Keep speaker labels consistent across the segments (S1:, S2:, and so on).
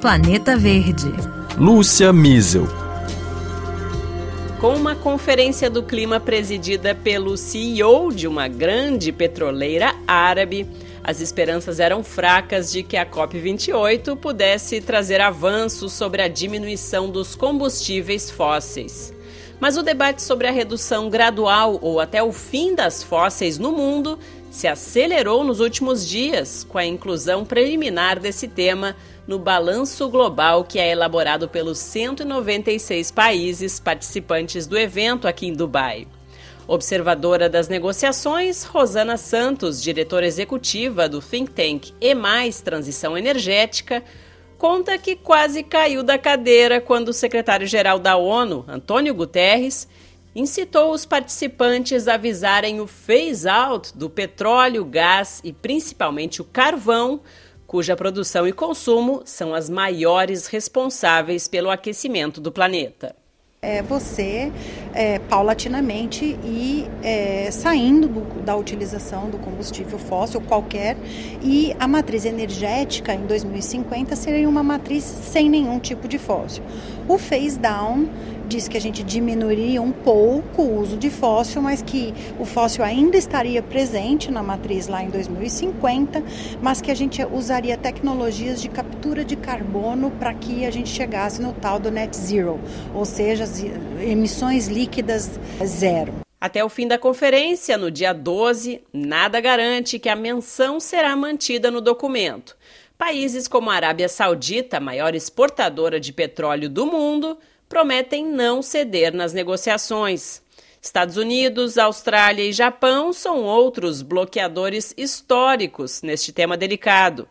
S1: Planeta Verde.
S2: Lúcia Miesel.
S3: Com uma conferência do clima presidida pelo CEO de uma grande petroleira árabe, as esperanças eram fracas de que a COP28 pudesse trazer avanços sobre a diminuição dos combustíveis fósseis. Mas o debate sobre a redução gradual ou até o fim das fósseis no mundo se acelerou nos últimos dias com a inclusão preliminar desse tema no balanço global que é elaborado pelos 196 países participantes do evento aqui em Dubai. Observadora das negociações, Rosana Santos, diretora executiva do think tank E Mais Transição Energética, conta que quase caiu da cadeira quando o secretário-geral da ONU, Antônio Guterres, incitou os participantes a avisarem o phase-out do petróleo, gás e principalmente o carvão, cuja produção e consumo são as maiores responsáveis pelo aquecimento do planeta
S4: é você é, paulatinamente e é, saindo do, da utilização do combustível fóssil qualquer e a matriz energética em 2050 seria uma matriz sem nenhum tipo de fóssil. O phase down diz que a gente diminuiria um pouco o uso de fóssil, mas que o fóssil ainda estaria presente na matriz lá em 2050, mas que a gente usaria tecnologias de captura de carbono para que a gente chegasse no tal do net zero, ou seja, emissões líquidas zero.
S3: Até o fim da conferência, no dia 12, nada garante que a menção será mantida no documento. Países como a Arábia Saudita, maior exportadora de petróleo do mundo, prometem não ceder nas negociações. Estados Unidos, Austrália e Japão são outros bloqueadores históricos neste tema delicado.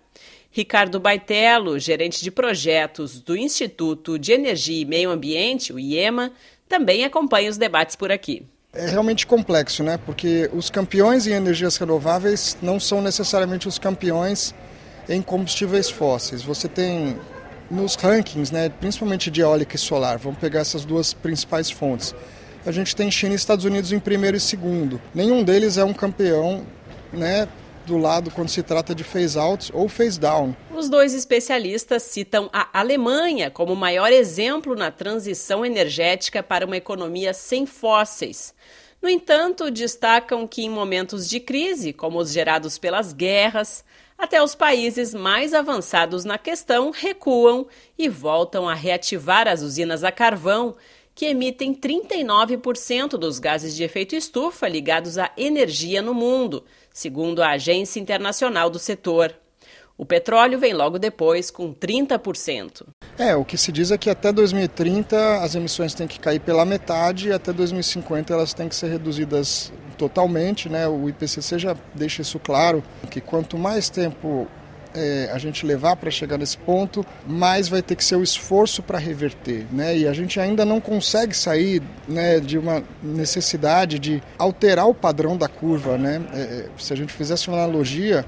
S3: Ricardo Baitello, gerente de projetos do Instituto de Energia e Meio Ambiente, o IEMA, também acompanha os debates por aqui.
S5: É realmente complexo, né? Porque os campeões em energias renováveis não são necessariamente os campeões em combustíveis fósseis. Você tem nos rankings, né, principalmente de eólica e solar, vamos pegar essas duas principais fontes. A gente tem China e Estados Unidos em primeiro e segundo. Nenhum deles é um campeão, né, do lado quando se trata de phase out ou phase down.
S3: Os dois especialistas citam a Alemanha como maior exemplo na transição energética para uma economia sem fósseis. No entanto, destacam que em momentos de crise, como os gerados pelas guerras, até os países mais avançados na questão recuam e voltam a reativar as usinas a carvão, que emitem 39% dos gases de efeito estufa ligados à energia no mundo, segundo a Agência Internacional do Setor. O petróleo vem logo depois, com 30%.
S5: É, o que se diz é que até 2030 as emissões têm que cair pela metade e até 2050 elas têm que ser reduzidas totalmente, né? O IPCC já deixa isso claro, que quanto mais tempo é, a gente levar para chegar nesse ponto, mais vai ter que ser o esforço para reverter, né? E a gente ainda não consegue sair, né, de uma necessidade de alterar o padrão da curva, né? É, é se a gente fizesse uma analogia,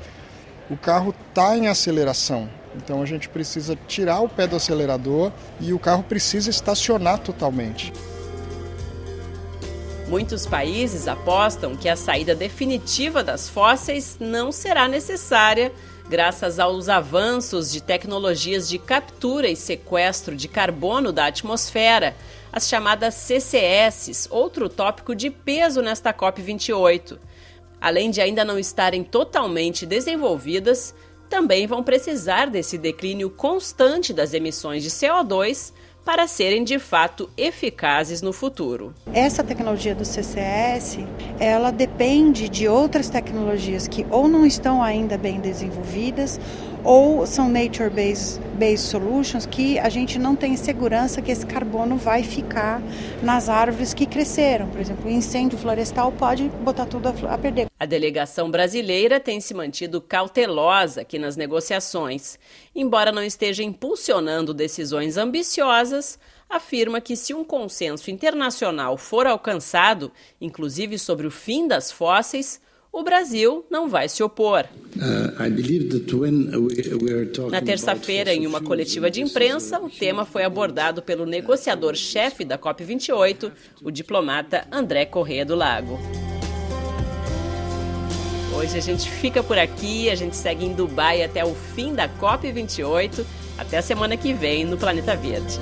S5: o carro está em aceleração, então a gente precisa tirar o pé do acelerador e o carro precisa estacionar totalmente.
S3: Muitos países apostam que a saída definitiva das fósseis não será necessária graças aos avanços de tecnologias de captura e sequestro de carbono da atmosfera, as chamadas CCS, outro tópico de peso nesta COP28. Além de ainda não estarem totalmente desenvolvidas, também vão precisar desse declínio constante das emissões de CO2 para serem de fato eficazes no futuro.
S4: Essa tecnologia do CCS, ela depende de outras tecnologias que ou não estão ainda bem desenvolvidas ou são nature-based based solutions que a gente não tem segurança que esse carbono vai ficar nas árvores que cresceram. Por exemplo, o incêndio florestal pode botar tudo a perder.
S3: A delegação brasileira tem se mantido cautelosa aqui nas negociações. Embora não esteja impulsionando decisões ambiciosas, afirma que se um consenso internacional for alcançado, inclusive sobre o fim das fósseis, o Brasil não vai se opor. Uh, Na terça-feira, em uma coletiva de imprensa, o tema foi abordado pelo negociador-chefe da COP28, o diplomata André Corrêa do Lago. Hoje a gente fica por aqui, a gente segue em Dubai até o fim da COP28. Até a semana que vem no Planeta Verde.